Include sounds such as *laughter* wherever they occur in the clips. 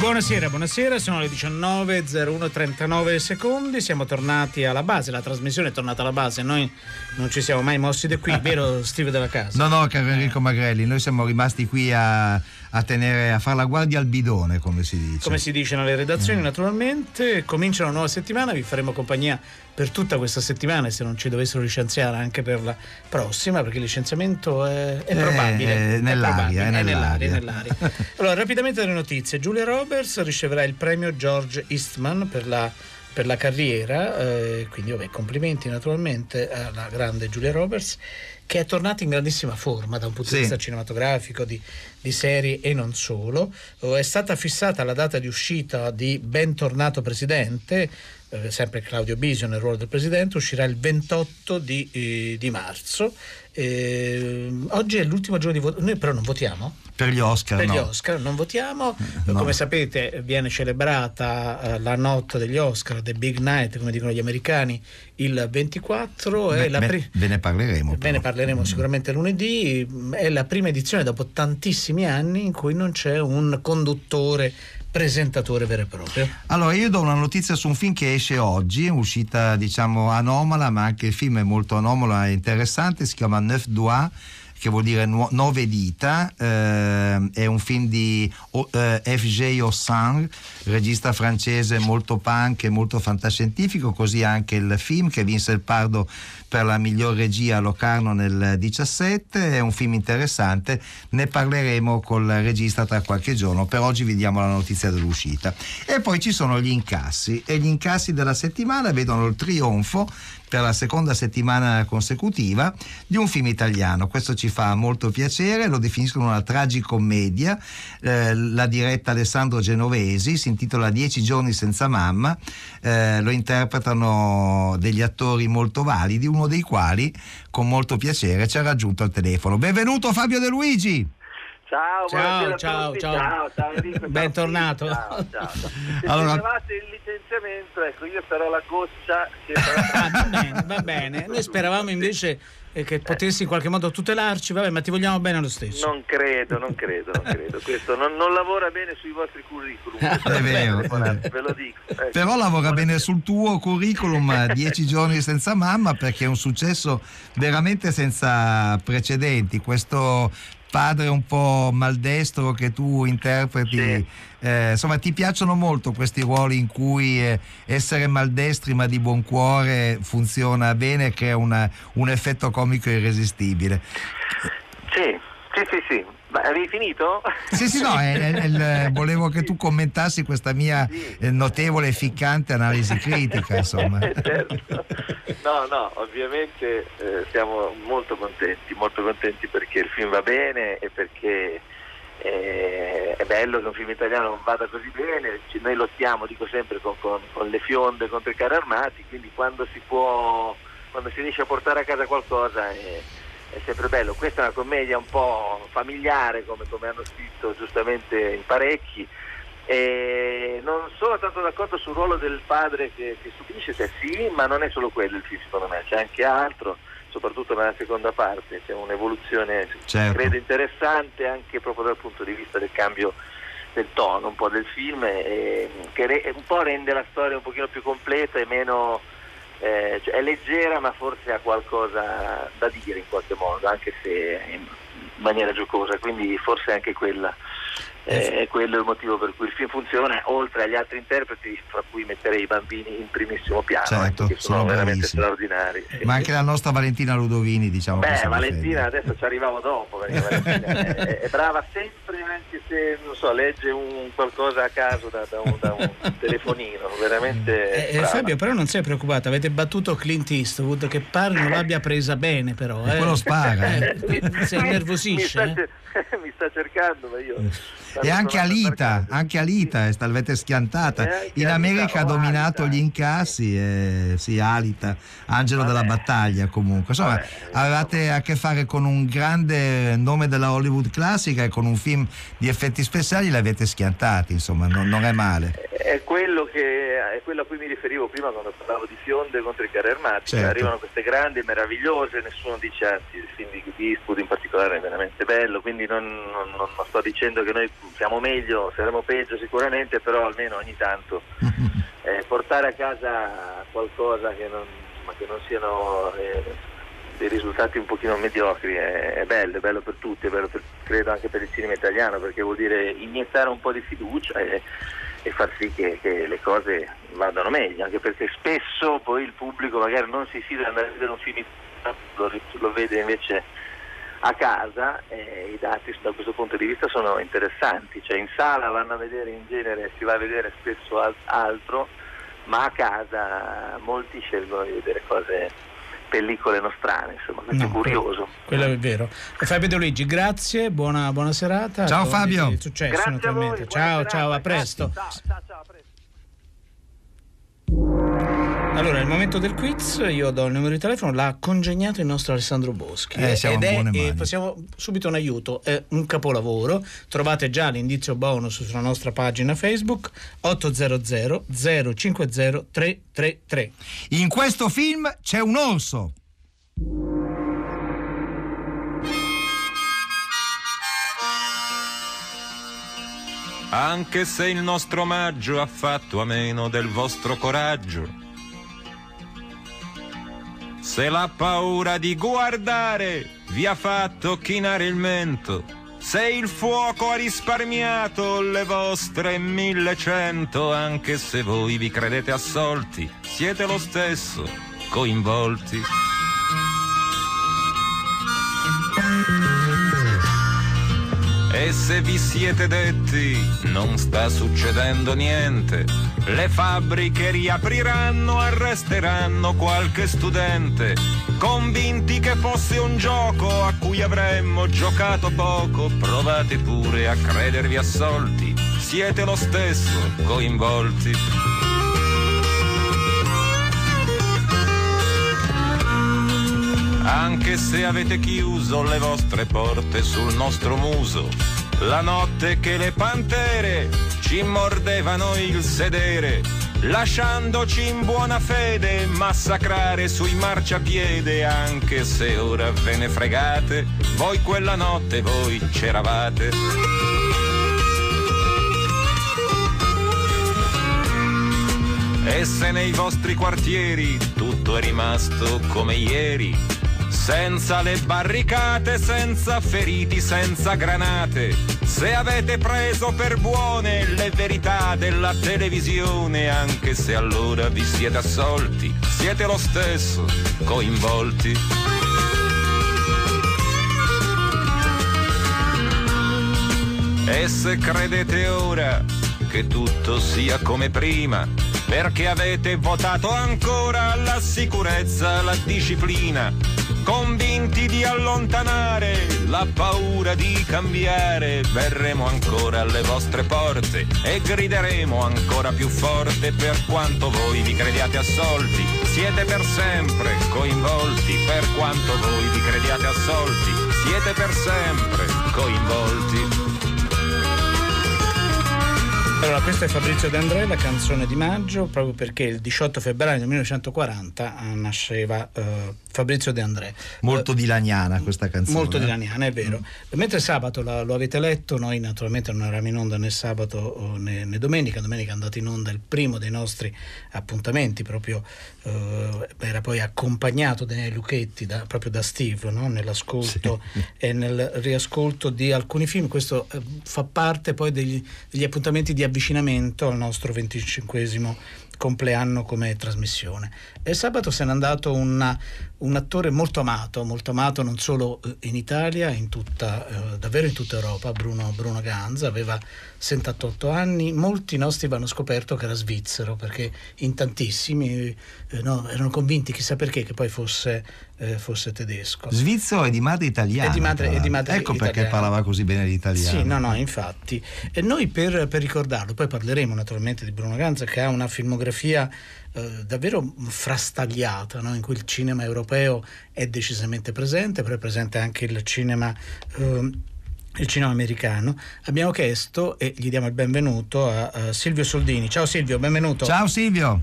Buonasera, buonasera, sono le 19.01.39 secondi, siamo tornati alla base, la trasmissione è tornata alla base, noi non ci siamo mai mossi da qui, *laughs* vero Steve della casa? No, no, caro Enrico Magrelli, noi siamo rimasti qui a, a tenere, a fare la guardia al bidone, come si dice. Come si dice nelle redazioni, naturalmente, comincia una nuova settimana, vi faremo compagnia per tutta questa settimana e se non ci dovessero licenziare anche per la prossima, perché il licenziamento è, è probabile. Eh, è nell'aria, probabile, è nell'aria. è nell'aria. *laughs* allora, rapidamente le notizie. Giulia Roberts riceverà il premio George Eastman per la per la carriera, eh, quindi vabbè, complimenti naturalmente alla grande Giulia Roberts che è tornata in grandissima forma da un punto Sì. di vista cinematografico, di, di serie e non solo. Oh, È stata fissata la data di uscita di Bentornato Presidente, eh, sempre Claudio Bisio nel ruolo del Presidente, uscirà il 28 di, eh, di marzo. Eh, oggi è l'ultimo giorno di voto, noi però non votiamo? Per gli Oscar, Per gli no. Oscar non votiamo, no. come sapete viene celebrata eh, la notte degli Oscar, the big night come dicono gli americani, il 24 è Beh, la pri- ve ne parleremo. Ve però. ne parleremo sicuramente lunedì, è la prima edizione dopo tantissimi anni in cui non c'è un conduttore presentatore vero e proprio. Allora, io do una notizia su un film che esce oggi, uscita diciamo anomala, ma anche il film è molto anomalo e interessante, si chiama Neuf Doigts che vuol dire nuo- nove dita, eh, è un film di O- eh, F.J. Ossan, regista francese molto punk e molto fantascientifico, così anche il film che vinse il Pardo per la miglior regia a Locarno nel 17, è un film interessante, ne parleremo col regista tra qualche giorno, per oggi vi diamo la notizia dell'uscita. E poi ci sono gli incassi e gli incassi della settimana vedono il trionfo per la seconda settimana consecutiva di un film italiano. Questo ci fa molto piacere, lo definiscono una tragicommedia, eh, la diretta Alessandro Genovesi, si intitola Dieci giorni senza mamma, eh, lo interpretano degli attori molto validi, uno dei quali con molto piacere ci ha raggiunto al telefono. Benvenuto Fabio De Luigi! Ciao, Ciao, ciao, ciao. ciao, ciao Enrico, *laughs* Bentornato. Ciao, ciao. *laughs* Se Allora- il licenziamento, ecco, io sarò la goccia che *laughs* Ah, va bene, va bene. Noi speravamo invece eh, che potessi in qualche modo tutelarci, vabbè, ma ti vogliamo bene lo stesso. Non credo, non credo, non credo. Questo non, non lavora bene sui vostri curriculum. È vero, è vero. Ve lo dico. ecco. Però lavora bene sul tuo curriculum 10 giorni senza mamma perché è un successo veramente senza precedenti. Questo padre un po' maldestro che tu interpreti, Sì. eh, insomma ti piacciono molto questi ruoli in cui eh, essere maldestri ma di buon cuore funziona bene e crea una- un effetto comico irresistibile. Sì, sì, sì, sì. Ma avevi finito? Sì, sì, no, *laughs* è- è- è volevo che tu commentassi questa mia Sì. eh, notevole e ficcante analisi critica, insomma. *laughs* Certo. No, no, ovviamente eh, siamo molto contenti, molto contenti perché il film va bene e perché eh, è bello che un film italiano vada così bene, Ci- noi lottiamo, dico sempre, con, con- con le fionde contro i carri armati, quindi quando si può, quando si riesce a portare a casa qualcosa è, è sempre bello. Questa è una commedia un po' familiare, come, come hanno scritto giustamente in parecchi, e non sono tanto d'accordo sul ruolo del padre che, che subisce, se sì, ma non è solo quello il film secondo me, c'è anche altro, soprattutto nella seconda parte, c'è un'evoluzione Certo. credo interessante anche proprio dal punto di vista del cambio del tono un po' del film, e, che re- un po' rende la storia un pochino più completa e meno... eh, cioè è leggera ma forse ha qualcosa da dire in qualche modo, anche se in maniera giocosa, quindi forse anche quella eh, è quello il motivo per cui il film funziona, oltre agli altri interpreti, fra cui metterei i bambini in primissimo piano, Certo, che sono, sono veramente straordinari. sì. Ma anche la nostra Valentina Ludovini, diciamo che Beh, Valentina adesso ci arrivavo dopo, perché *laughs* Valentina è, è brava sempre, anche se non so, legge un qualcosa a caso da, da un, da un telefonino, veramente. Eh, eh, brava. Fabio, però non sei preoccupato, avete battuto Clint Eastwood che pare non l'abbia presa bene, però. Eh. quello spara, eh. Eh, si *laughs* Mi- innervosisce. Mi eh. sta, *laughs* mi sta cercando, ma io... E anche Alita, anche Alita è l'avete schiantata. In America ha dominato gli incassi, e, sì, Alita, angelo Vabbè. della battaglia comunque. Insomma, Vabbè, avevate a che fare con un grande nome della Hollywood classica e con un film di effetti speciali l'avete schiantati, insomma, non, non è male. È quello, che, quello a cui mi riferivo prima quando parlavo di Fionde contro i carri armati, certo. arrivano queste grandi, meravigliose, nessuno dice anzi il film di Eastwood in particolare è veramente bello, quindi non, non, non, sto dicendo che noi siamo meglio, saremo peggio sicuramente, però almeno ogni tanto *laughs* eh, portare a casa qualcosa che non, che non siano eh, dei risultati un pochino mediocri è, è, bello, è bello per tutti, è bello per, credo anche per il cinema italiano, perché vuol dire iniettare un po' di fiducia e, e far sì che, che, le cose vadano meglio, anche perché spesso poi il pubblico magari non si fida di andare a vedere un film, lo, lo vede invece a casa eh, i dati da questo punto di vista sono interessanti, cioè in sala vanno a vedere in genere, si va a vedere spesso altro, ma a casa molti scelgono di vedere cose pellicole nostrane, insomma, questo no, è curioso. Quello è vero. Fabio De Luigi, grazie, buona, buona serata. Ciao Fabio. Successo, grazie naturalmente. Voi, ciao, ciao, a presto. Ciao, ciao, ciao, a presto. Allora, il momento del quiz, io do il numero di telefono, l'ha congegnato il nostro Alessandro Boschi. Eh, siamo ed è, e passiamo subito un aiuto, è un capolavoro. Trovate già l'indizio bonus sulla nostra pagina Facebook 800 050 333. In questo film c'è un orso. Anche se il nostro omaggio ha fatto a meno del vostro coraggio se la paura di guardare vi ha fatto chinare il mento, se il fuoco ha risparmiato le vostre millecento, anche se voi vi credete assolti, siete lo stesso coinvolti. E se vi siete detti non sta succedendo niente, le fabbriche riapriranno, arresteranno qualche studente, convinti che fosse un gioco a cui avremmo giocato poco, provate pure a credervi assolti, siete lo stesso coinvolti. Anche se avete chiuso le vostre porte sul nostro muso, la notte che le pantere ci mordevano il sedere, lasciandoci in buona fede massacrare sui marciapiede, anche se ora ve ne fregate, voi quella notte voi c'eravate. E se nei vostri quartieri tutto è rimasto come ieri, senza le barricate, senza feriti, senza granate. Se avete preso per buone le verità della televisione, anche se allora vi siete assolti, siete lo stesso coinvolti. E se credete ora che tutto sia come prima, perché avete votato ancora la sicurezza, la disciplina, convinti di allontanare la paura di cambiare, verremo ancora alle vostre porte e grideremo ancora più forte per quanto voi vi crediate assolti. Siete per sempre coinvolti, per quanto voi vi crediate assolti, siete per sempre coinvolti. Allora, questo è Fabrizio De André, la canzone di maggio, proprio perché il 18 febbraio del 1940 nasceva uh, Fabrizio De André. Molto uh, dilaniana questa canzone. Molto eh? dilaniana, è vero. Mm. Mentre sabato la, lo avete letto, noi naturalmente non eravamo in onda né sabato né, né, domenica. Domenica è andato in onda il primo dei nostri appuntamenti, proprio uh, era poi accompagnato Daniele Lucchetti da, proprio da Steve no? nell'ascolto sì. e nel riascolto di alcuni film. Questo fa parte poi degli, degli appuntamenti di avvicinamento al nostro 25 compleanno come trasmissione. E sabato se n'è andato una, un attore molto amato, molto amato non solo eh, in Italia, in tutta, eh, davvero in tutta Europa, Bruno, Bruno Ganza, aveva 78 anni, molti nostri hanno scoperto che era svizzero perché in tantissimi eh, no, erano convinti chissà perché che poi fosse, eh, fosse tedesco. Svizzero e di madre italiana. E di madre, e di madre ecco italiana. perché parlava così bene l'italiano. Sì, no, no, infatti. E noi per, per ricordarlo, poi parleremo naturalmente di Bruno Ganza che ha una filmografia eh, davvero frastagliata, no? in cui il cinema europeo è decisamente presente, però è presente anche il cinema... Eh, il cinema americano, abbiamo chiesto e gli diamo il benvenuto a, a Silvio Soldini. Ciao Silvio, benvenuto. Ciao Silvio.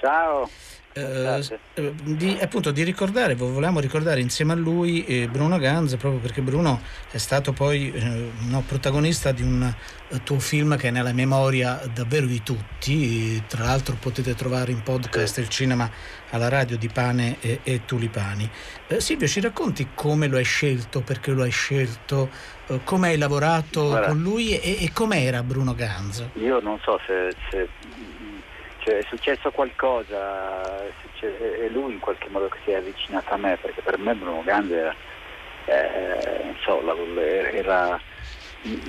Ciao. Eh, eh, di, appunto di ricordare, volevamo ricordare insieme a lui eh, Bruno Ganz proprio perché Bruno è stato poi eh, no, protagonista di un eh, tuo film che è nella memoria davvero di tutti, tra l'altro potete trovare in podcast il cinema alla radio di Pane e, e Tulipani. Silvio ci racconti come lo hai scelto, perché lo hai scelto, come hai lavorato Guarda, con lui e, e com'era Bruno Ganz? Io non so se, se cioè, è successo qualcosa, è, successo, è lui in qualche modo che si è avvicinato a me, perché per me Bruno Ganz era, eh, so, era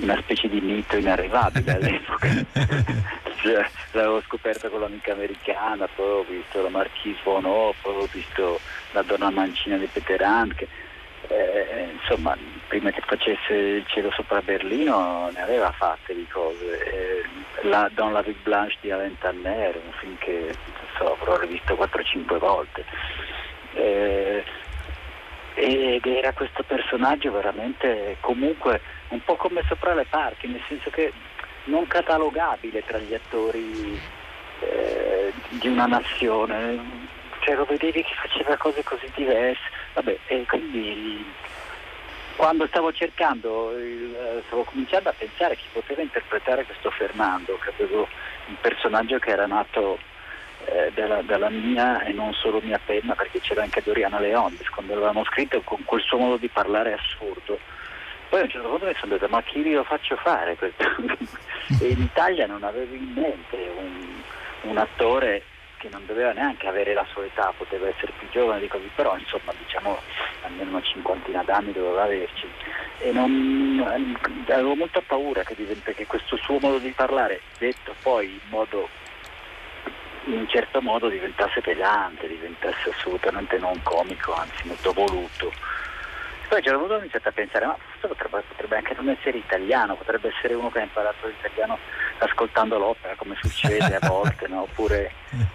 una specie di mito inarrivabile *laughs* all'epoca. *laughs* cioè, l'avevo scoperta con l'amica americana, poi ho visto la Marquise Bonneau, poi ho visto la donna mancina di Peter Handke. Eh, insomma, prima che facesse il cielo sopra Berlino ne aveva fatte di cose. Eh, la Don la Vie Blanche di Alain Tanner, un film che so, avrò rivisto 4-5 volte. Eh, ed era questo personaggio veramente comunque un po' come sopra le parti, nel senso che non catalogabile tra gli attori eh, di una nazione. Cioè lo vedevi che faceva cose così diverse. Vabbè, e quindi quando stavo cercando, eh, stavo cominciando a pensare chi poteva interpretare questo Fernando, che avevo un personaggio che era nato eh, dalla, dalla, mia e non solo mia penna, perché c'era anche Doriana Leonis quando l'avevamo scritto con quel suo modo di parlare assurdo. Poi a un certo punto mi sono detto ma chi lo faccio fare *laughs* e in Italia non avevo in mente un, un attore che non doveva neanche avere la sua età, poteva essere più giovane di così, però insomma diciamo almeno una cinquantina d'anni doveva averci. E non, avevo molta paura che, che questo suo modo di parlare, detto poi in modo in un certo modo diventasse pesante, diventasse assolutamente non comico, anzi molto voluto. Poi a un certo punto ho iniziato a pensare, ma questo potrebbe, potrebbe, anche non essere italiano, potrebbe essere uno che ha imparato l'italiano ascoltando l'opera, come succede a *laughs* volte, no? oppure,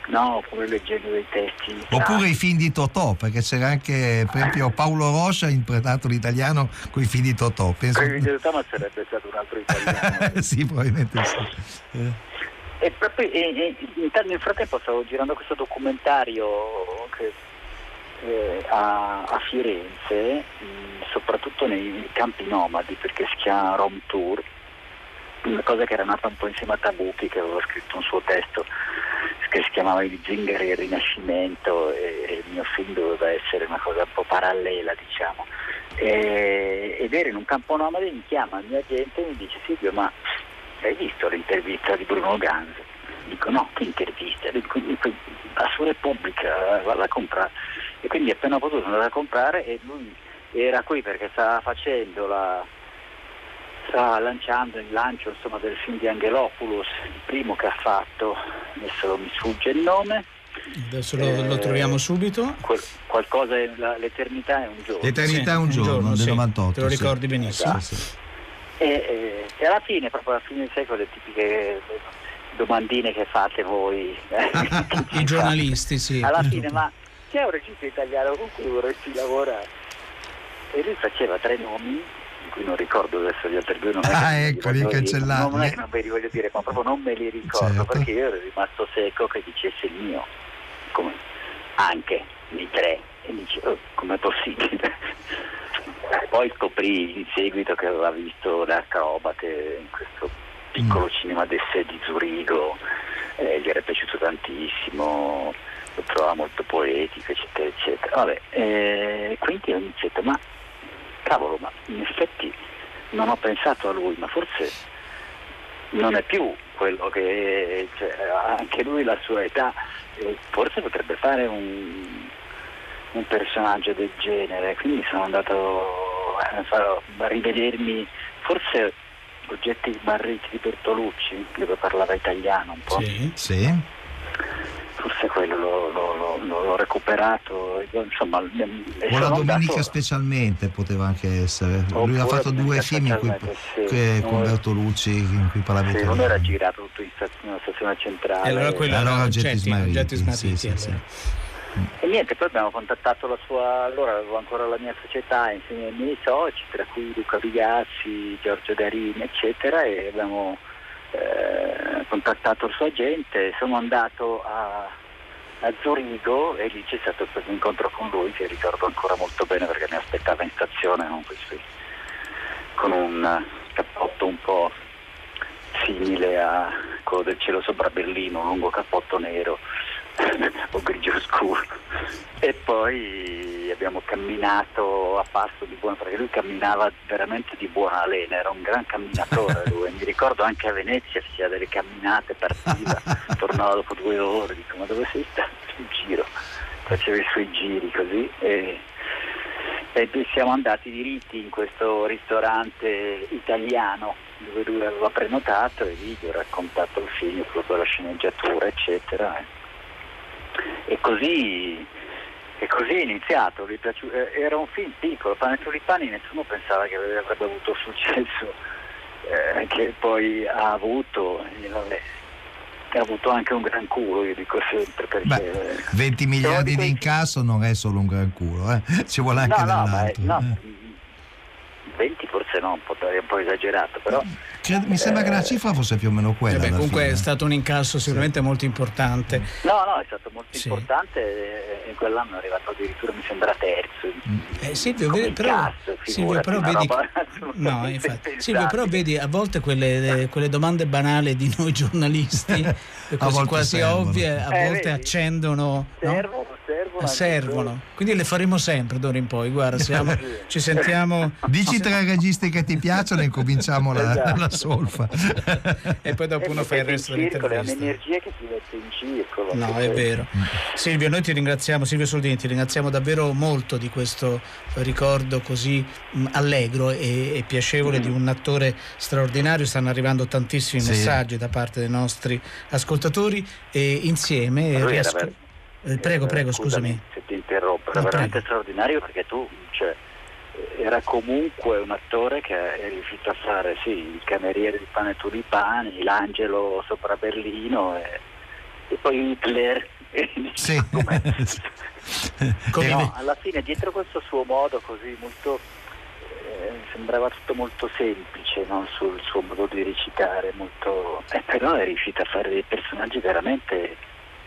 no? oppure, leggendo dei testi. Oppure i film di Totò, perché c'era anche per esempio Paolo Rocha ha interpretato l'italiano con i film di Totò. Penso... Con i film di Totò, ma sarebbe stato un altro italiano. *laughs* sì, probabilmente sì. Eh. E proprio, e, e, nel frattempo stavo girando questo documentario che eh, a, a, Firenze, mh, soprattutto nei campi nomadi, perché si chiama Rom Tour, una cosa che era nata un po' insieme a Tabucchi, che aveva scritto un suo testo che si chiamava I zingari e il Rinascimento e, e, il mio film doveva essere una cosa un po' parallela, diciamo. E, ed era in un campo nomade, mi chiama il mio agente e mi dice Silvio, ma hai visto l'intervista di Bruno Ganz? Dico no, che intervista? Dico, dico, la sua Repubblica, vado a comprare e quindi appena potuto andare a comprare e lui era qui perché stava facendo la stava lanciando il lancio insomma, del film di Angelopoulos il primo che ha fatto adesso mi sfugge il nome. Adesso lo, eh, lo troviamo subito. quel, qualcosa è, la, l'eternità è un giorno. L'eternità sì, è un, un giorno, giorno del sì, 98 te lo ricordi sì. benissimo esatto. e, e, e, alla fine proprio alla fine del secolo le tipiche domandine che fate voi *laughs* i giornalisti sì. Alla fine ma c'è un regista italiano con cui vorresti lavorare? E lui faceva tre nomi di cui non ricordo adesso gli altri due nomi. Ah ecco li cancellati. non è che non ve li voglio dire ma proprio non me li ricordo Certo. perché io ero rimasto secco che dicesse il mio come anche i tre e dice oh, com'è possibile? *laughs* Poi scoprì in seguito che aveva visto l'acrobate in questo piccolo cinema d'essè di Zurigo eh, gli era piaciuto tantissimo lo trovava molto poetico eccetera eccetera vabbè eh, quindi ho iniziato ma cavolo ma in effetti non ho pensato a lui ma forse non è più quello che cioè, anche lui la sua età eh, forse potrebbe fare un, un personaggio del genere, quindi sono andato a rivedermi forse oggetti smarriti di Bertolucci, dove parlava italiano un po'. Sì. Sì. Forse quello l'ho, l'ho- l'ho- l'ho recuperato, e, insomma... O la domenica specialmente poteva anche essere. Lui ha Oppure fatto due film in cui, sì. che- con Uno- Bertolucci in cui parlava Sì, uno era girato tutto in sta- in una stazione centrale. E allora quello Allora era Oggetti oggetti, Smarriti, oggetti smarriti, sì, sì, allora. E niente, poi abbiamo contattato la sua, allora avevo ancora la mia società insieme ai miei soci, tra cui Luca Vigazzi, Giorgio Darini, eccetera, e abbiamo eh, contattato il suo agente, sono andato a, a Zurigo e lì c'è stato questo incontro con lui che ricordo ancora molto bene perché mi aspettava in stazione con, questi- con un cappotto un po' simile a quello del cielo sopra Berlino, un lungo cappotto nero *laughs* o grigio scuro. E poi abbiamo camminato a passo di buona, perché lui camminava veramente di buona lena, era un gran camminatore lui. Mi ricordo anche a Venezia faceva delle camminate, partiva, *laughs* tornava dopo due ore, dico ma dove sei stato? In giro, faceva i suoi giri così e, e poi siamo andati diritti in questo ristorante italiano dove lui aveva prenotato e lì gli ho raccontato il film, proprio la sceneggiatura, eccetera. E così, e così è iniziato. eh, era un film piccolo, Pane Tulipani, nessuno pensava che avrebbe avuto successo eh, che poi ha avuto. Vabbè, ha avuto anche un gran culo, io dico sempre, perché... Beh, 20 miliardi di incasso non è solo un gran culo, eh. *laughs* ci vuole anche no, no, dell'altro. no, eh. 20 forse no, un po' esagerato, però... Cioè, mi sembra che la cifra fosse più o meno quella. Vabbè, alla comunque fine. è stato un incasso sicuramente molto importante. No, no, è stato molto Sì. importante e in quell'anno è arrivato addirittura, mi sembra, terzo. Eh, Silvio, vedi, però, incasso, Silvio, però vedi, *laughs* no, infatti. Silvio, però vedi a volte quelle, eh, quelle domande banali di noi *laughs* giornalisti, *laughs* quasi servono. ovvie, a Eh, volte vedi? accendono, no? Servono, servono. Quindi le faremo sempre d'ora in poi. Guarda, siamo- *laughs* ci sentiamo Dici tre registi che ti piacciono e cominciamo la, Esatto. la solfa. *laughs* e poi dopo E uno mi fa il resto in circolo, È dell'intervista. un'energia che si mette in circolo. No, è poi- vero. Silvio, noi ti ringraziamo, Silvio Soldini, ti ringraziamo davvero molto di questo ricordo così mh, allegro e, e piacevole di un attore straordinario. Stanno arrivando tantissimi Sì. messaggi da parte dei nostri ascoltatori e insieme ver- eh, prego, eh, prego, scusami. Se ti interrompo, era No, veramente prego. straordinario perché tu, cioè, era comunque un attore che è riuscito a fare sì, il cameriere di Pane e Tulipani, l'angelo sopra Berlino e, e poi Hitler. *laughs* Sì. come- *laughs* Come No, alla fine dietro questo suo modo così molto eh, sembrava tutto molto semplice no? sul suo modo di recitare molto eh, però è riuscito a fare dei personaggi veramente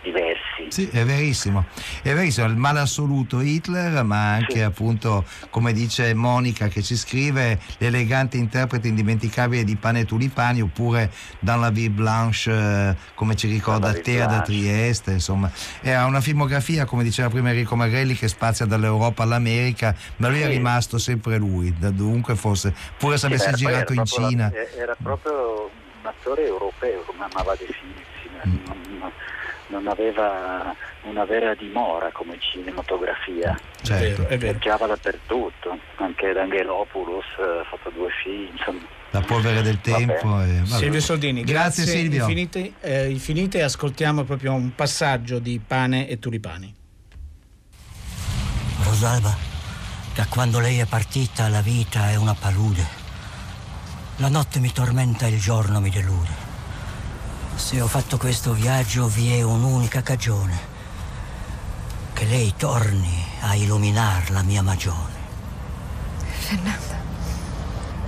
diversi Sì, è verissimo, è verissimo, il male assoluto Hitler, ma anche Sì. appunto, come dice Monica che ci scrive, l'elegante interprete indimenticabile di Pane e Tulipani, oppure Dans la vie blanche, eh, come ci ricorda Tea da. Trieste, insomma, era una filmografia, come diceva prima Enrico Magrelli, che spazia dall'Europa all'America, ma lui è Sì. rimasto sempre lui, da dovunque fosse, pure se Sì, avesse girato in Cina. la- era proprio un attore europeo come amava definirsi Mm. non, non aveva una vera dimora come cinematografia Certo. Viaggiava dappertutto anche D'Angelopoulos eh, ha fatto due film insomma La polvere del tempo. e-. Silvio Soldini, Grazie, grazie, Silvio. Infinite, eh, infinite e ascoltiamo proprio un passaggio di Pane e Tulipani. Rosalba, da quando lei è partita la vita è una palude. La notte mi tormenta e il giorno mi delude. Se ho fatto questo viaggio vi è un'unica cagione. Che lei torni a illuminar la mia magione. Fernanda,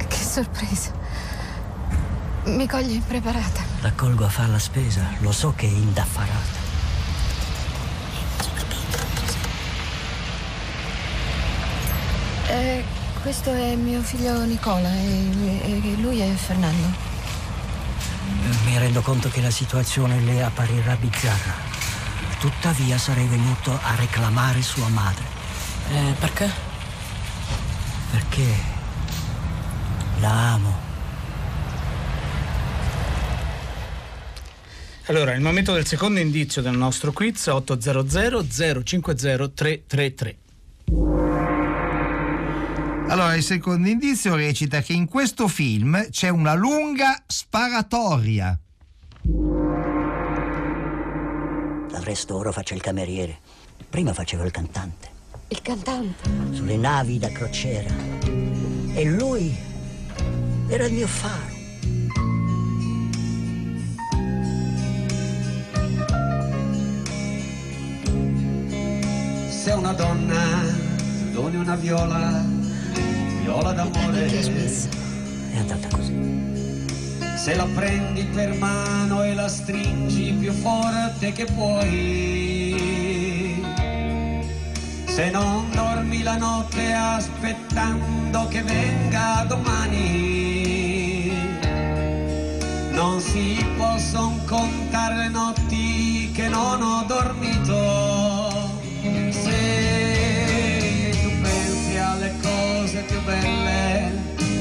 che sorpresa. Mi coglie impreparata. L'accolgo a far la spesa, lo so che è indaffarata. Eh, questo è mio figlio Nicola e, e lui è Fernando. Mi rendo conto che la situazione le apparirà bizzarra. Tuttavia sarei venuto a reclamare sua madre. Eh, perché? Perché la amo. Allora, il momento del secondo indizio del nostro quiz 800 050 333. Allora, il secondo indizio recita che in questo film c'è una lunga sparatoria. Resto ora faccio il cameriere. Prima facevo il cantante. Il cantante. Sulle navi da crociera. E lui era il mio faro. Se una donna doni una viola, viola d'amore. È andata così. Se la prendi per mano e la stringi più forte che puoi. Se non dormi la notte aspettando che venga domani. Non si possono contare le notti che non ho dormito. Cose più belle,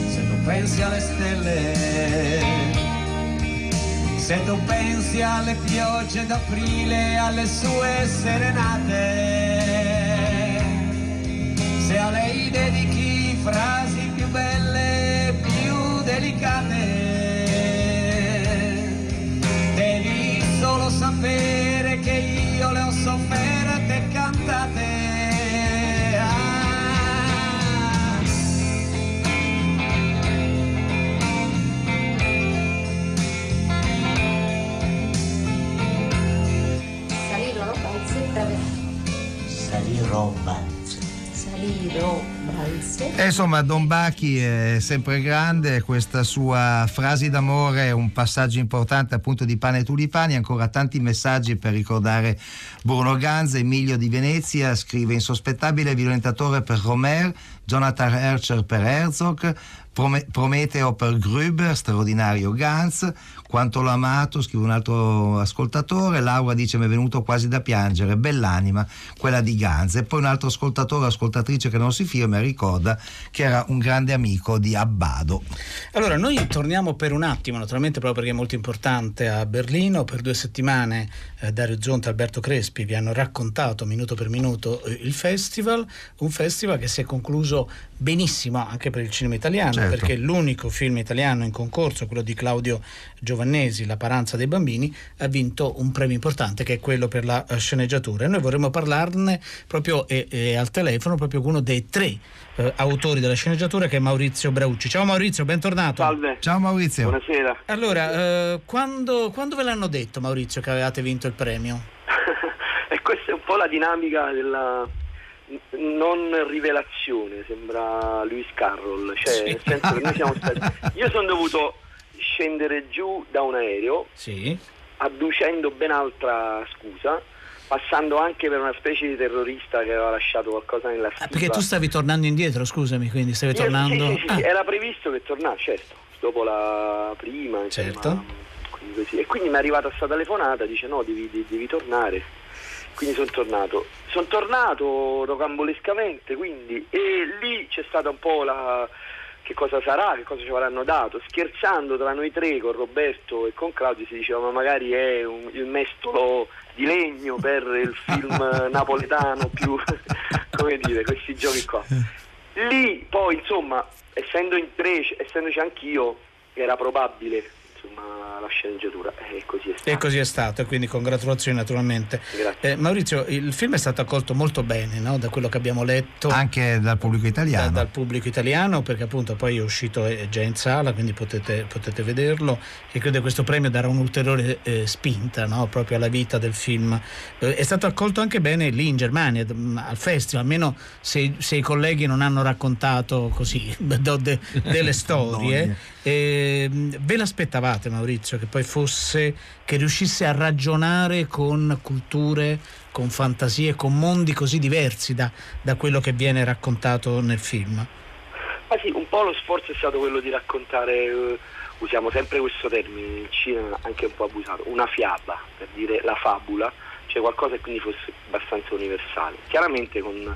se tu pensi alle stelle, se tu pensi alle piogge d'aprile, alle sue serenate, se a lei dedichi frasi più belle, più delicate, devi solo sapere che io Salirò. E insomma, Don Bachi è sempre grande, questa sua frasi d'amore è un passaggio importante appunto di Pane e Tulipani, ancora tanti messaggi per ricordare Bruno Ganza, Emilio di Venezia, scrive insospettabile violentatore per Romer, Jonathan Hercher per Herzog, Prome- Prometeo per Gruber, straordinario Ganz, quanto l'ho amato, scrive un altro ascoltatore, Laura dice mi è venuto quasi da piangere, bell'anima, quella di Ganz, e poi un altro ascoltatore, ascoltatrice che non si firma, ricorda che era un grande amico di Abbado. Allora, noi torniamo per un attimo, naturalmente proprio perché è molto importante, a Berlino. Per due settimane eh, Dario Zonta e Alberto Crespi vi hanno raccontato minuto per minuto eh, il festival, un festival che si è concluso benissimo anche per il cinema italiano, Certo. perché l'unico film italiano in concorso, quello di Claudio Giovannesi, La paranza dei bambini, ha vinto un premio importante che è quello per la eh, sceneggiatura. E noi vorremmo parlarne proprio eh, eh, al telefono, proprio con uno dei tre eh, autori della sceneggiatura che è Maurizio Braucci. Ciao Maurizio, bentornato. Salve, Ciao Maurizio. buonasera. Allora, eh, quando, quando ve l'hanno detto Maurizio che avevate vinto il premio? *laughs* e questa è un po' la dinamica della non rivelazione, sembra Lewis Carroll, cioè Sì. nel senso che noi siamo stati... Io sono dovuto scendere giù da un aereo Sì. adducendo ben altra scusa, passando anche per una specie di terrorista che aveva lasciato qualcosa nella Ah, stiva. perché tu stavi tornando indietro, scusami, quindi stavi Io- tornando... Sì, sì, sì, Ah, sì, era previsto che tornasse, certo, dopo la prima. insomma, Certo. quindi così. E quindi mi è arrivata questa telefonata, dice no, devi, devi- devi tornare. Quindi sono tornato. Sono tornato rocambolescamente, quindi, e lì c'è stata un po' la... che cosa sarà, che cosa ci avranno dato. Scherzando tra noi tre, con Roberto e con Claudio, si diceva ma magari è un- il mestolo di legno per il film *laughs* napoletano più, *laughs* come dire, questi giochi qua. Lì poi, insomma, essendo in tre, essendoci anch'io, era probabile insomma, la sceneggiatura e così è stato. E così è stato, e quindi congratulazioni naturalmente. Eh, Maurizio, il film è stato accolto molto bene, no? da quello che abbiamo letto. Anche dal pubblico da- italiano. dal pubblico italiano perché appunto poi è uscito è già in sala quindi potete, potete vederlo e credo che questo premio darà un'ulteriore eh, spinta no? proprio alla vita del film Eh, è stato accolto anche bene lì in Germania d- al festival almeno se, se i colleghi non hanno raccontato così *laughs* de- delle *laughs* storie Eh, ve l'aspettavate Maurizio che poi fosse che riuscisse a ragionare con culture con fantasie, con mondi così diversi da, da quello che viene raccontato nel film. Ma sì, un po' lo sforzo è stato quello di raccontare, eh, usiamo sempre questo termine, il cinema anche un po' abusato, una fiaba, per dire la fabula, cioè qualcosa che quindi fosse abbastanza universale. Chiaramente con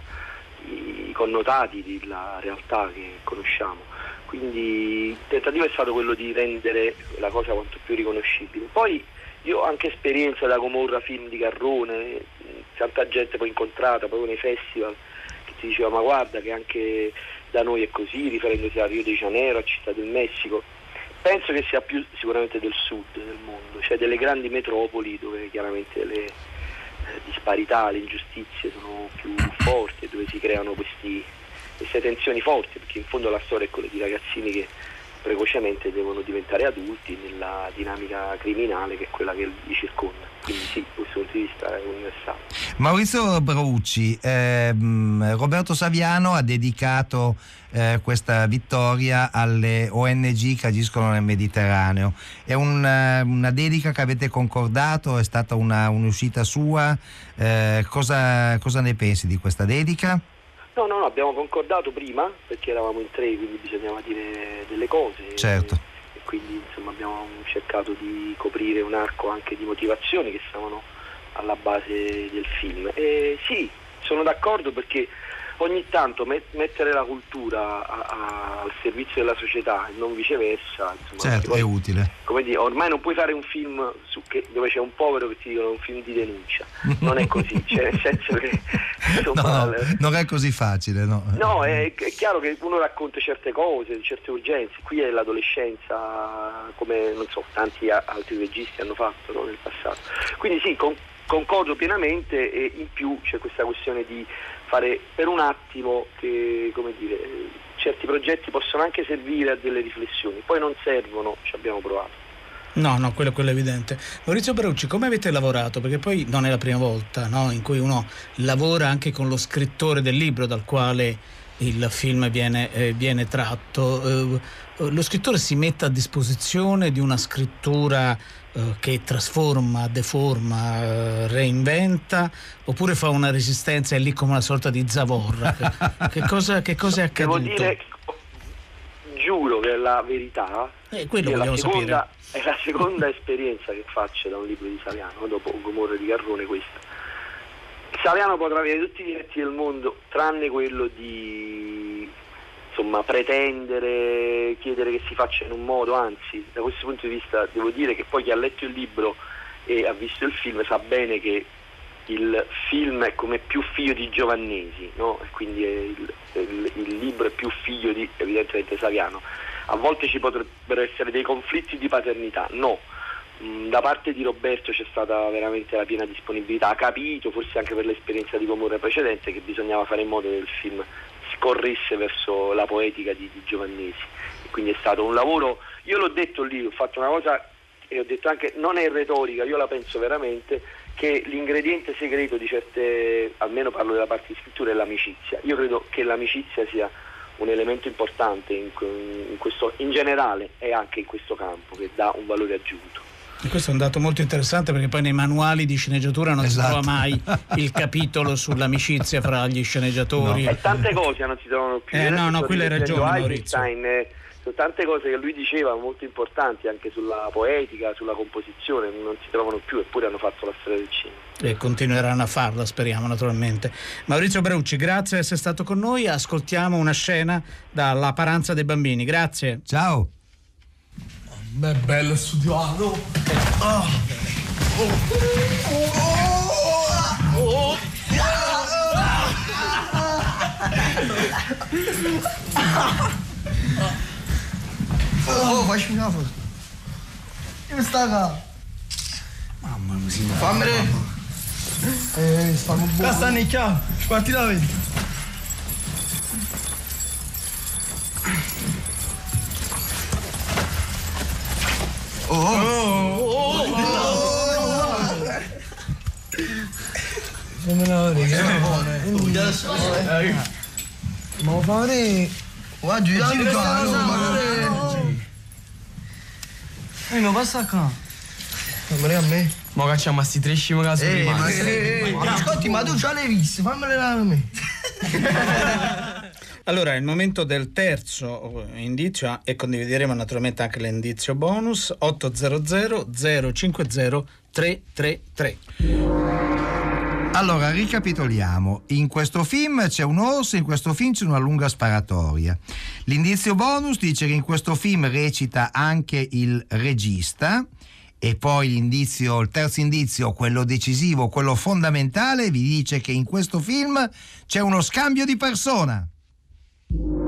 i connotati della realtà che conosciamo. Quindi il tentativo è stato quello di rendere la cosa quanto più riconoscibile. Poi io ho anche esperienza da Comorra Film di Carrone, tanta gente poi incontrata proprio nei festival che ti diceva ma guarda che anche da noi è così, riferendosi a Rio de Janeiro, a Città del Messico. Penso che sia più sicuramente del sud del mondo, cioè delle grandi metropoli dove chiaramente le eh, disparità, le ingiustizie sono più forti dove si creano questi, queste tensioni forti, perché in fondo la storia è quella di ragazzini che precocemente devono diventare adulti nella dinamica criminale che è quella che li circonda. Quindi sì, questo punto di vista è universale. Maurizio Braucci, ehm, Roberto Saviano ha dedicato eh, questa vittoria alle ONG che agiscono nel Mediterraneo. È una, una dedica che avete concordato? È stata una, un'uscita sua? Eh, cosa, cosa ne pensi di questa dedica? No, no, no, abbiamo concordato prima perché eravamo in tre, quindi bisognava dire delle cose. Certo. E, e quindi insomma abbiamo cercato di coprire un arco anche di motivazioni che stavano alla base del film. E sì, sono d'accordo perché ogni tanto met- mettere la cultura a- a- al servizio della società e non viceversa. Insomma, Certo, poi- è utile. come dire, ormai non puoi fare un film su che- dove c'è un povero che ti dicono un film di denuncia. *laughs* Non è così, cioè nel senso che *laughs* insomma, No, le- non è così facile, no. No, è, è chiaro che uno racconta certe cose, certe urgenze, qui è l'adolescenza come non so, tanti a- altri registi hanno fatto no, nel passato. Quindi sì, con- concordo pienamente e in più c'è questa questione di fare per un attimo che dire, certi progetti possono anche servire a delle riflessioni, poi non servono, ci abbiamo provato. No, no, quello, quello è evidente. Maurizio Braucci, come avete lavorato? Perché poi non è la prima volta no, in cui uno lavora anche con lo scrittore del libro dal quale il film viene, eh, viene tratto. Eh, lo scrittore si mette a disposizione di una scrittura eh, che trasforma, deforma, eh, reinventa, oppure fa una resistenza e lì come una sorta di zavorra. che, *laughs* che cosa, che cosa è Devo accaduto? dire, giuro che è la verità, Eh, quello è, la seconda, è la seconda esperienza che faccio da un libro di Saviano, dopo Gomorra di Carrone questa. Saviano potrà avere tutti i diritti del mondo, tranne quello di insomma, pretendere, chiedere che si faccia in un modo, anzi, da questo punto di vista devo dire che poi chi ha letto il libro e ha visto il film sa bene che il film è come più figlio di Giovannesi, no? Quindi il, il- il libro è più figlio di evidentemente Saviano. A volte ci potrebbero essere dei conflitti di paternità, no. Mm, Da parte di Roberto c'è stata veramente la piena disponibilità, ha capito, forse anche per l'esperienza di Comorre precedente, che bisognava fare in modo che il film scorresse verso la poetica di, di Giovannesi. E quindi è stato un lavoro, io l'ho detto lì, ho fatto una cosa e ho detto anche, non è retorica, io la penso veramente, che l'ingrediente segreto di certe, almeno parlo della parte di scrittura, è l'amicizia. Io credo che l'amicizia sia un elemento importante in, in questo, in generale e anche in questo campo, che dà un valore aggiunto. E questo è un dato molto interessante perché poi nei manuali di sceneggiatura non Esatto. si trova mai il capitolo sull'amicizia fra gli sceneggiatori. E tante cose non si trovano più. Eh, no, no, qui l'hai rileggendo ragione, Eisenstein, eh, sono tante cose che lui diceva molto importanti anche sulla poetica, sulla composizione, non si trovano più eppure hanno fatto la storia del cinema. E continueranno a farla, speriamo naturalmente. Maurizio Braucci, grazie di essere stato con noi. Ascoltiamo una scena dalla Paranza dei bambini. Grazie. Ciao. Beh, bello studiato. Oh, facci una foto. Io sta qua. Mamma mia, Fammi vedere. Eh, stanno buoni. Sta nicchia. Sparti da vedi. Oh, oh, oh, Fammela vedere. Ma lo fa vedere. Guarda, io giro qua. Eh, non passa qua. Fammela a me. Ma cacciamo a sti tre scimi che sono Eh, ma rimasti. eh, eh, ascolti, ma tu già l'hai visto, fammele a me. Allora, è il momento del terzo indizio e condivideremo naturalmente anche l'indizio bonus 800 050 333. Allora, ricapitoliamo. In questo film c'è un orso, in questo film c'è una lunga sparatoria. L'indizio bonus dice che in questo film recita anche il regista. E poi l'indizio, il terzo indizio, quello decisivo, quello fondamentale, vi dice che in questo film c'è uno scambio di persona. Thank you.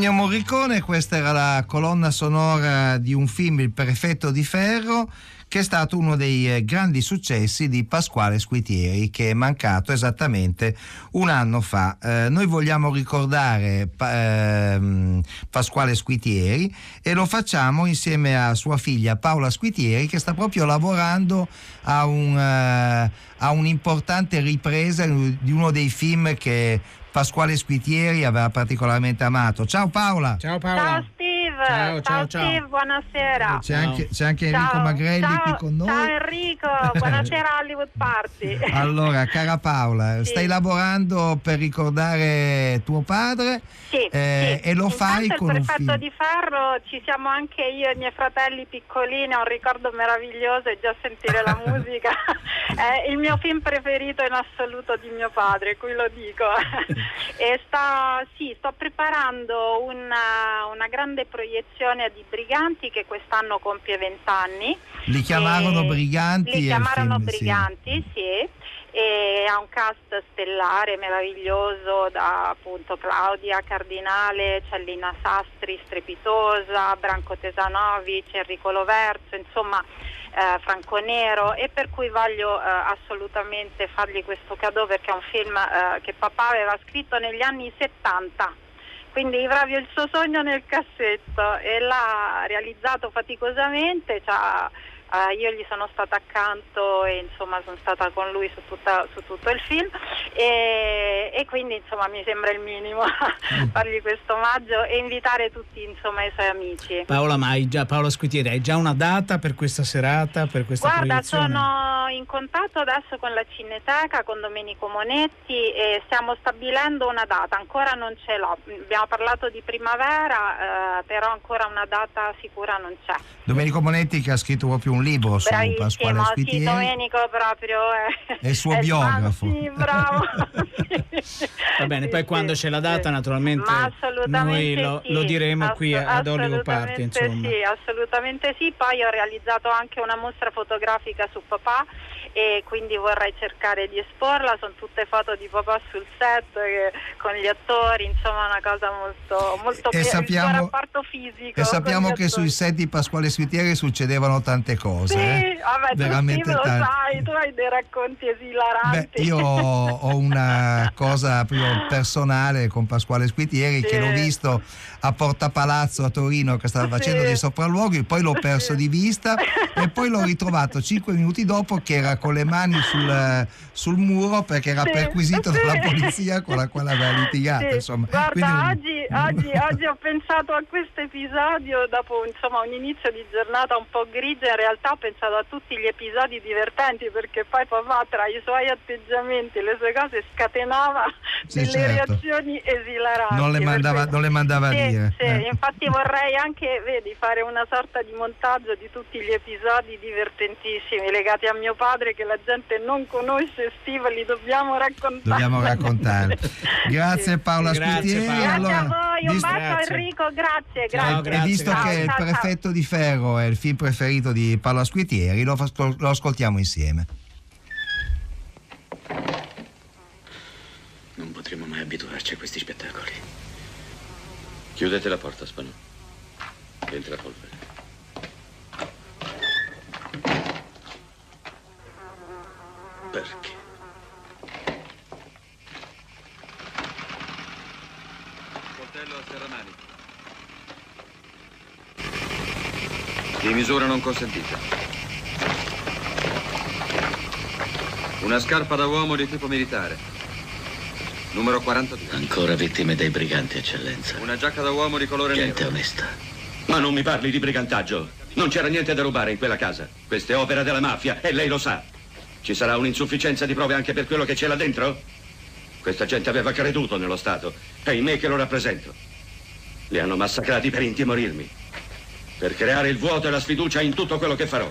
Ennio Morricone, questa era la colonna sonora di un film, Il prefetto di ferro, che è stato uno dei eh, grandi successi di Pasquale Squitieri, che è mancato esattamente un anno fa. Eh, noi vogliamo ricordare pa- ehm, Pasquale Squitieri e lo facciamo insieme a sua figlia Paola Squitieri, che sta proprio lavorando a, un, eh, a un'importante ripresa di uno dei film che Pasquale Squitieri aveva particolarmente amato. Ciao Paola. Ciao Paola. Ciao Steve. Ciao, ciao, ciao. Steve, buonasera. C'è anche, c'è anche Enrico Ciao, Magrelli ciao, qui con noi. Ciao Enrico, buonasera *laughs* Hollywood Party. Allora, cara Paola, Sì. stai lavorando per ricordare tuo padre Sì, eh, sì. e lo Intanto fai con il prefetto di ferro ci siamo anche io e i miei fratelli piccolini, è un ricordo meraviglioso e già sentire la *laughs* musica *laughs* è il mio film preferito in assoluto di mio padre, qui lo dico. e sta, sì, sto preparando una, una grande proiezione di Briganti che quest'anno compie 20 anni. Li chiamarono Briganti Li chiamarono film, sì. Briganti, sì. E ha un cast stellare meraviglioso da appunto Claudia Cardinale, Cellina Sastri, Strepitosa, Branco Tesanovic, Enrico Loverzo, insomma eh, Franco Nero e per cui voglio eh, assolutamente fargli questo cadeau perché è un film eh, che papà aveva scritto negli anni 70 quindi proprio il suo sogno nel cassetto e l'ha realizzato faticosamente, c'ha- eh, io gli sono stata accanto e insomma sono stata con lui su, tutta- su tutto il film e, e quindi insomma mi sembra il minimo *laughs* fargli questo omaggio e invitare tutti insomma i suoi amici. Paola, ma hai già, Paola Squitieri, hai già una data per questa serata, per questa Guarda, proiezione? sono in contatto adesso con la Cineteca, con Domenico Monetti e stiamo stabilendo una data, ancora non ce l'ho, abbiamo parlato di primavera, eh, però ancora una data sicura non c'è. Domenico Monetti che ha scritto proprio un un libro su Bravissimo, Pasquale sì, Squitieri. Domenico proprio è, È il suo è biografo. Sì, bravo. *laughs* Va bene, poi quando c'è la data naturalmente noi lo, sì, lo diremo qui ass- ad Olivo Party. Insomma. Sì, assolutamente sì. Poi ho realizzato anche una mostra fotografica su papà e quindi vorrei cercare di esporla. Sono tutte foto di papà sul set eh, con gli attori, insomma una cosa molto, molto E be- sappiamo- rapporto fisico. E sappiamo che sui set di Pasquale Squitieri succedevano tante cose. Sì, eh? vabbè, Veramente tu sì, lo tante. sai, tu hai dei racconti Beh, esilaranti. io ho una cosa proprio personale con Pasquale Squitieri che Sì. l'ho visto a Porta Palazzo a Torino che stava Sì. facendo dei sopralluoghi, poi l'ho perso di vista *laughs* e poi l'ho ritrovato cinque minuti dopo che era con le mani sul, sul muro perché era Sì, perquisito sì. dalla polizia con la quale aveva litigato. Sì. Guarda, Quindi oggi, oggi- oggi ho pensato a questo episodio dopo insomma, un inizio di giornata un po' grigia, in realtà ho pensato a tutti gli episodi divertenti perché poi papà tra i suoi atteggiamenti e le sue cose scatenava delle certo. reazioni esilaranti. non le mandava, non le mandava a Sì, dire. sì, eh. infatti vorrei anche, vedi, fare una sorta di montaggio di tutti gli episodi divertentissimi legati a mio padre che la gente non conosce, Steve, li dobbiamo raccontare. Dobbiamo *laughs* raccontare. Grazie Paola Grazie, Squitieri. Paola. Grazie Allora, a voi, un visto- bacio Grazie. Enrico, grazie, Ciao, grazie. e visto grazie. che Ciao, il ciao, ciao. prefetto di Ferro è il film preferito di Paola Squitieri, lo, lo ascoltiamo insieme. Non potremo mai abituarci a questi spettacoli. Chiudete la porta, Spanò. Entra polvere. Perché? Coltello a serramani. Di misura non consentita. Una scarpa da uomo di tipo militare. Numero 42. Ancora vittime dei briganti, eccellenza. Una giacca da uomo di colore Gente nero. onesta. Ma non mi parli di brigantaggio. Non c'era niente da rubare in quella casa. Questa è opera della mafia e lei lo sa. Ci sarà un'insufficienza di prove anche per quello che c'è là dentro? Questa gente aveva creduto nello Stato. È in me che lo rappresento. Li hanno massacrati per intimorirmi. Per creare il vuoto e la sfiducia in tutto quello che farò.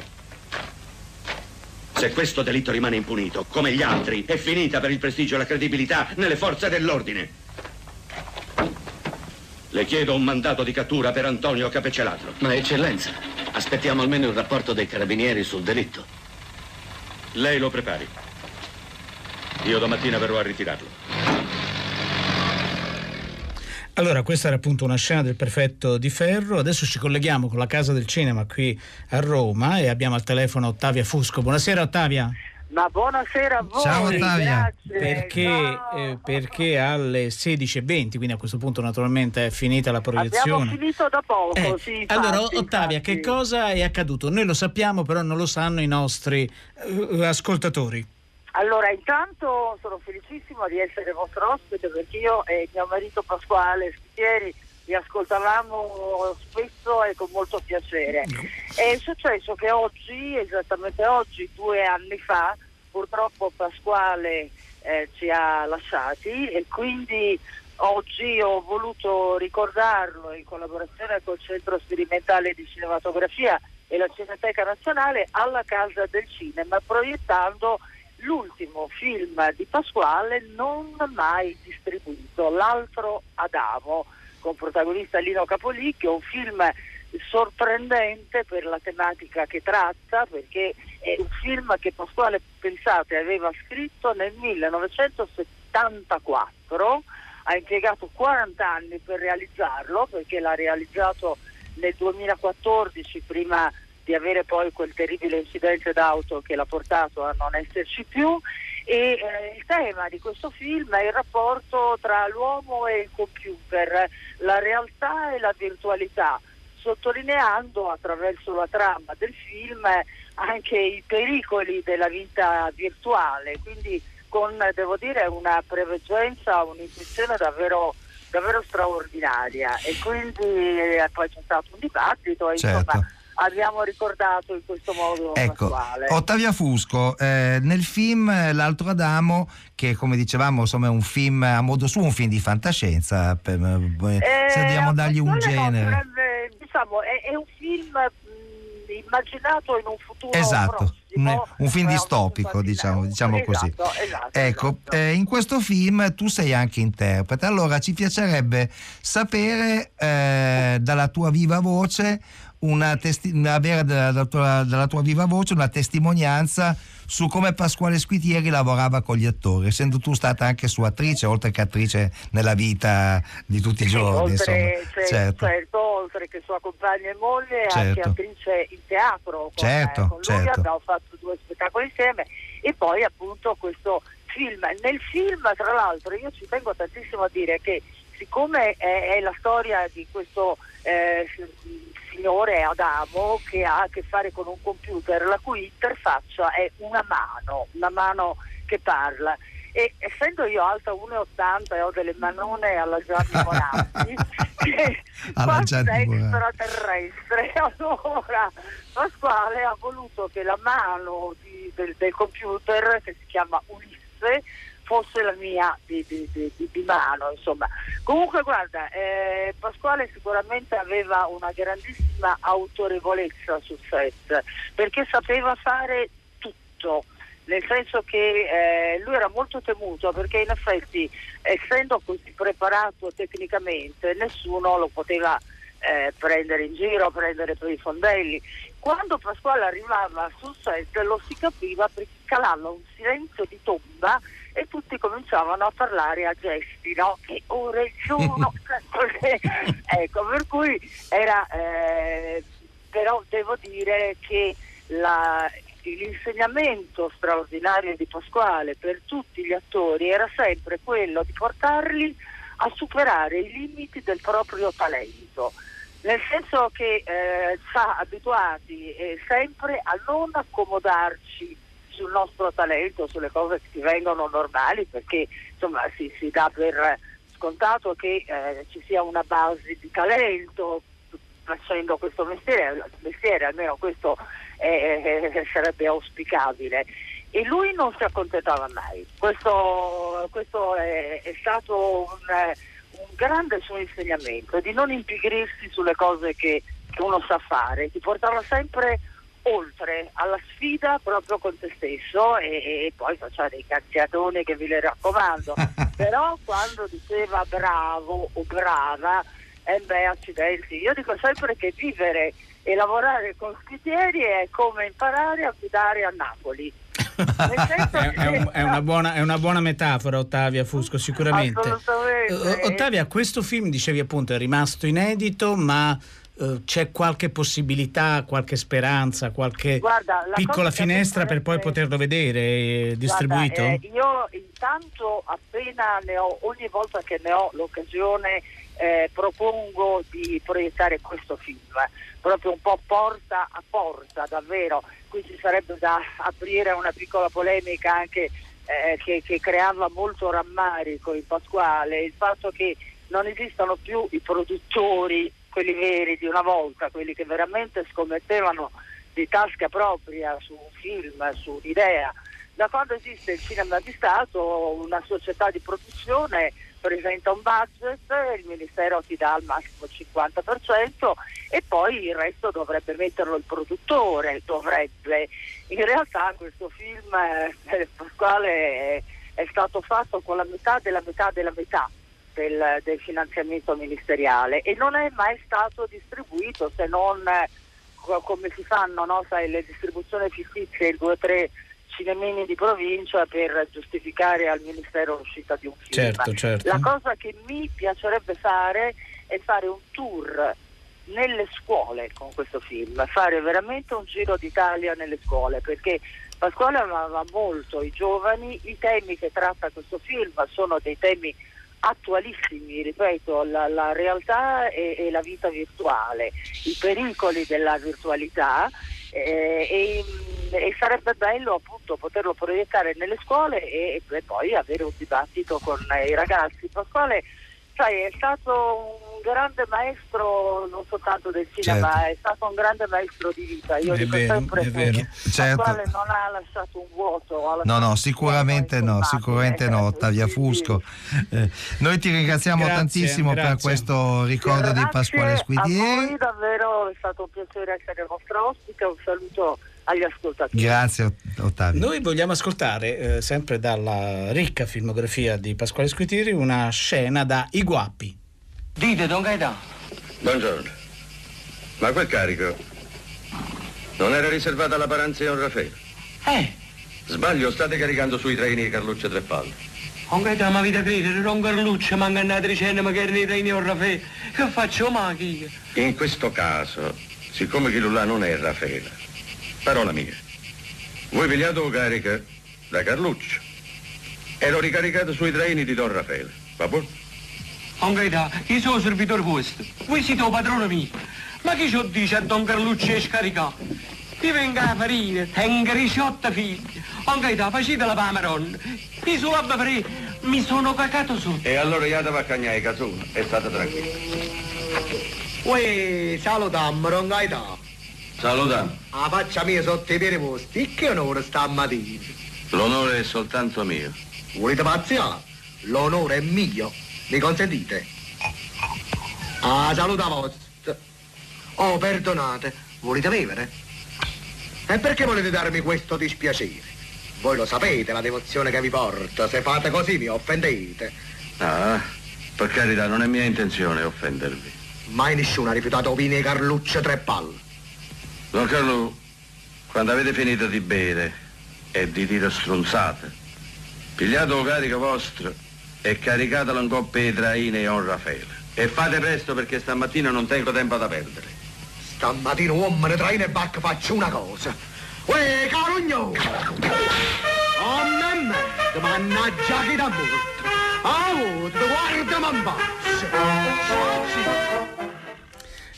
Se questo delitto rimane impunito, come gli altri, è finita per il prestigio e la credibilità nelle forze dell'ordine. Le chiedo un mandato di cattura per Antonio Capecelatro. Ma eccellenza, aspettiamo almeno il rapporto dei carabinieri sul delitto. Lei lo prepari. Io domattina verrò a ritirarlo. Allora, questa era appunto una scena del prefetto di Ferro. Adesso ci colleghiamo con la Casa del Cinema qui a Roma e abbiamo al telefono Ottavia Fusco. Buonasera Ottavia. Ma buonasera a voi. Ciao, Ottavia. Grazie. Perché, Ciao. eh, perché alle 16.20, quindi a questo punto naturalmente è finita la proiezione. Abbiamo finito da poco, Eh, sì, allora, infatti, Ottavia, infatti. che cosa è accaduto? Noi lo sappiamo, però non lo sanno i nostri eh, ascoltatori. Allora, intanto sono felicissima di essere vostro ospite perché io e mio marito Pasquale Spitieri vi ascoltavamo spesso e con molto piacere. È successo che oggi, esattamente oggi, due anni fa, purtroppo Pasquale eh, ci ha lasciati e quindi oggi ho voluto ricordarlo in collaborazione col Centro Sperimentale di Cinematografia e la Cineteca Nazionale alla Casa del Cinema, proiettando l'ultimo film di Pasquale non mai distribuito, L'altro Adamo, con protagonista Lino Capolicchio, un film sorprendente per la tematica che tratta, perché è un film che Pasquale, pensate, aveva scritto nel 1974, ha impiegato 40 anni per realizzarlo, perché l'ha realizzato nel 2014 prima di avere poi quel terribile incidente d'auto che l'ha portato a non esserci più e eh, il tema di questo film è il rapporto tra l'uomo e il computer, la realtà e la virtualità, sottolineando attraverso la trama del film anche i pericoli della vita virtuale, quindi con devo dire una preveggenza, un'intuizione davvero davvero straordinaria e quindi eh, poi c'è stato un dibattito Certo. insomma abbiamo ricordato in questo modo Ecco. Ottavia Fusco, eh, nel film L'altro Adamo, che come dicevamo insomma è un film a modo suo, un film di fantascienza, per- eh, se Eh, dobbiamo dargli un no, genere. sarebbe, diciamo, è, è un film mh, immaginato in un futuro Esatto, un, prossimo. un film eh, distopico, diciamo, diciamo Esatto, così. esatto, ecco, eh, in questo film tu sei anche interprete, allora ci piacerebbe sapere eh, dalla tua viva voce una testi- avere dalla, tua, dalla tua viva voce una testimonianza su come Pasquale Squitieri lavorava con gli attori, essendo tu stata anche sua attrice, oltre che attrice nella vita di tutti i Sì, giorni. oltre, insomma. cioè, certo. certo, oltre che sua compagna e moglie, anche Certo. attrice in teatro con, Certo, eh, con lui, certo. abbiamo fatto due spettacoli insieme e poi appunto questo film. Nel film, tra l'altro, io ci tengo tantissimo a dire che siccome è, è la storia di questo eh, signore Adamo che ha a che fare con un computer la cui interfaccia è una mano, una mano che parla. E essendo io alta 1,80 e ho delle manone alla Gianni Moratti, *laughs* che Alla Gianni Morandi. extraterrestre, *laughs* allora Pasquale ha voluto che la mano di- del, del computer, che si chiama Ulisse, fosse la mia di, di- di- di- mano, insomma. Comunque guarda, eh, Pasquale sicuramente aveva una grandissima autorevolezza sul set, perché sapeva fare tutto nel senso che eh, lui era molto temuto perché in effetti essendo così preparato tecnicamente nessuno lo poteva eh, prendere in giro, prendere per i fondelli. Quando Pasquale arrivava sul set lo si capiva perché calava un silenzio di tomba e tutti cominciavano a parlare a gesti, no? Che ore sono? *laughs* ecco, per cui era, eh, però devo dire che la- l'insegnamento straordinario di Pasquale per tutti gli attori era sempre quello di portarli a superare i limiti del proprio talento. Nel senso che eh, ci ha abituati eh, sempre a non accomodarci sul nostro talento, sulle cose che vengono normali, perché insomma si, si dà per scontato che eh, ci sia una base di talento facendo questo mestiere, mestiere almeno questo eh, eh, sarebbe auspicabile. E lui non si accontentava mai. Questo, questo è, è stato un, un grande suo insegnamento, di non impigrirsi sulle cose che, che uno sa fare, ti portava sempre oltre alla sfida proprio con te stesso e, e poi faceva dei cazziatoni che vi le raccomando. *laughs* Però quando diceva bravo o brava, eh beh, accidenti. Io dico sempre che vivere e lavorare con Schitieri è come imparare a guidare a Napoli. *laughs* È, è un- è una buona, è una buona metafora, Ottavia Fusco, sicuramente. Eh, Ottavia, questo film, dicevi appunto, è rimasto inedito, ma eh, c'è qualche possibilità, qualche speranza, qualche Guarda, la piccola finestra per poi poterlo vedere eh, distribuito? Guarda, eh, io intanto appena ne ho, ogni volta che ne ho l'occasione, propongo di proiettare questo film, proprio un po' porta a porta, davvero. Qui ci sarebbe da aprire una piccola polemica anche eh, che, che creava molto rammarico in Pasquale, il fatto che non esistono più i produttori, quelli veri di una volta, quelli che veramente scommettevano di tasca propria su un film, su un'idea. Da quando esiste il cinema di Stato, una società di produzione presenta un budget, il Ministero ti dà al massimo il 50% e poi il resto dovrebbe metterlo il produttore, dovrebbe. In realtà questo film eh, Pasquale è, è stato fatto con la metà della metà della metà del, del finanziamento ministeriale e non è mai stato distribuito se non eh, co- come si fanno, no? Sai, le distribuzioni fittizie, il 2-3 cinemini di provincia per giustificare al Ministero l'uscita di un film. Certo, certo. La cosa che mi piacerebbe fare è fare un tour nelle scuole con questo film, fare veramente un giro d'Italia nelle scuole, perché Pasquale amava molto i giovani, i temi che tratta questo film sono dei temi attualissimi, ripeto, la, la realtà e, e la vita virtuale, i pericoli della virtualità eh, e, e sarebbe bello appunto poterlo proiettare nelle scuole e, e poi avere un dibattito con i ragazzi. Pasquale sai, è stato un grande maestro non soltanto del cinema, Certo. è stato un grande maestro di vita. Io È dico vero, sempre è vero. Certo. Pasquale non ha lasciato un vuoto. No, no, sicuramente no, sicuramente no, Ottavia Fusco. Eh, noi ti ringraziamo Grazie, tantissimo per grazie. questo ricordo di Pasquale Grazie Squidieri. A voi davvero è stato un piacere essere vostra ospite, un saluto agli ascoltatori. Grazie Ot- Ottavio. Noi vogliamo ascoltare, eh, sempre dalla ricca filmografia di Pasquale Squitiri, una scena da I Guappi. Dite, Don Gaetano. Buongiorno. Ma quel carico non era riservato alla Paranza e a Raffaele? Eh, Sbaglio, state caricando sui treni di Carluccio Trepalle. Don Gaetano, ma vita credere, Don Carluccio, manca una tricenne, ma che nei treni o Raffaele. Che faccio, ma chi? In questo caso, siccome quello là non è Raffaele, parola mia, voi pigliate la carica da Carluccio e l'ho ricaricato sui treni di Don Raffaele. Va buono? Don Gaetano, io sono servitore vostro. Voi siete il padrone mio. Ma chi ci dice a Don Carluccio è scaricato? Io vengo a farina, tengo 18 figli. Don Gaetano, facete la pamaronna. Io sulla free mi sono cacato su. E allora io devo accagnare casone e state tranquilli. Uè, salutiamo, Don Gaetano. Salutami. La faccia mia sotto i piedi vostri, che onore stamattina. L'onore è soltanto mio. Volete pazziare? L'onore è mio. Mi consentite? Ah, saluta vostra. Oh, perdonate, volete bevere? E perché volete darmi questo dispiacere? Voi lo sapete la devozione che vi porto, se fate così mi offendete. Ah, per carità, non è mia intenzione offendervi. Mai nessuno ha rifiutato vini e Carluccio tre palle. Don Carlo, quando avete finito di bere e di dire strunzate, pigliate la carica vostra e caricatela in coppe di traine e on Raffaele. E fate presto perché stamattina non tengo tempo da perdere. Stamattina uomo ne traina e bacca faccio una cosa. Uè, carogno! Oh, mamma, mannaggia che da morto. Ah, guarda, man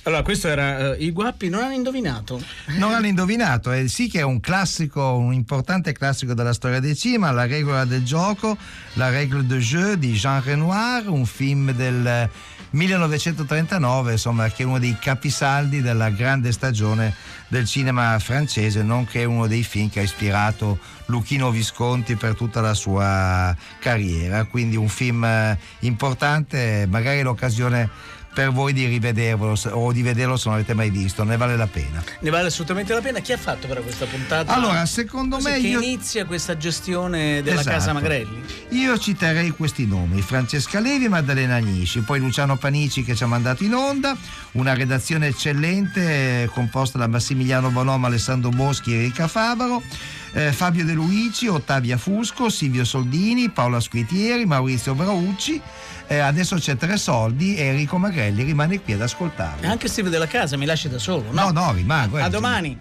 Allora, questo era eh, I Guappi, non hanno indovinato. Non hanno indovinato, eh, sì che è un classico, un importante classico della storia del cinema, La regola del gioco, La règle de jeu di Jean Renoir, un film del 1939, insomma, che è uno dei capisaldi della grande stagione del cinema francese, nonché uno dei film che ha ispirato Luchino Visconti per tutta la sua carriera. Quindi un film eh, importante, magari l'occasione per voi di rivedervelo se- o di vederlo se non l'avete mai visto, ne vale la pena. Ne vale assolutamente la pena. Chi ha fatto però questa puntata? Allora, secondo Così me che io- inizia questa gestione della Esatto. casa Magrelli. Io citerei questi nomi, Francesca Levi e Maddalena Agnisci, poi Luciano Panici che ci ha mandato in onda, una redazione eccellente eh, composta da Massimiliano Bonomo, Alessandro Boschi e Erika Favaro, eh, Fabio De Luigi, Ottavia Fusco, Silvio Soldini, Paola Squitieri, Maurizio Braucci, eh, adesso c'è Tre Soldi e Enrico Magrelli rimane qui ad ascoltarlo. E anche Steve della casa mi lasci da solo. No, no, rimango. eh. A domani.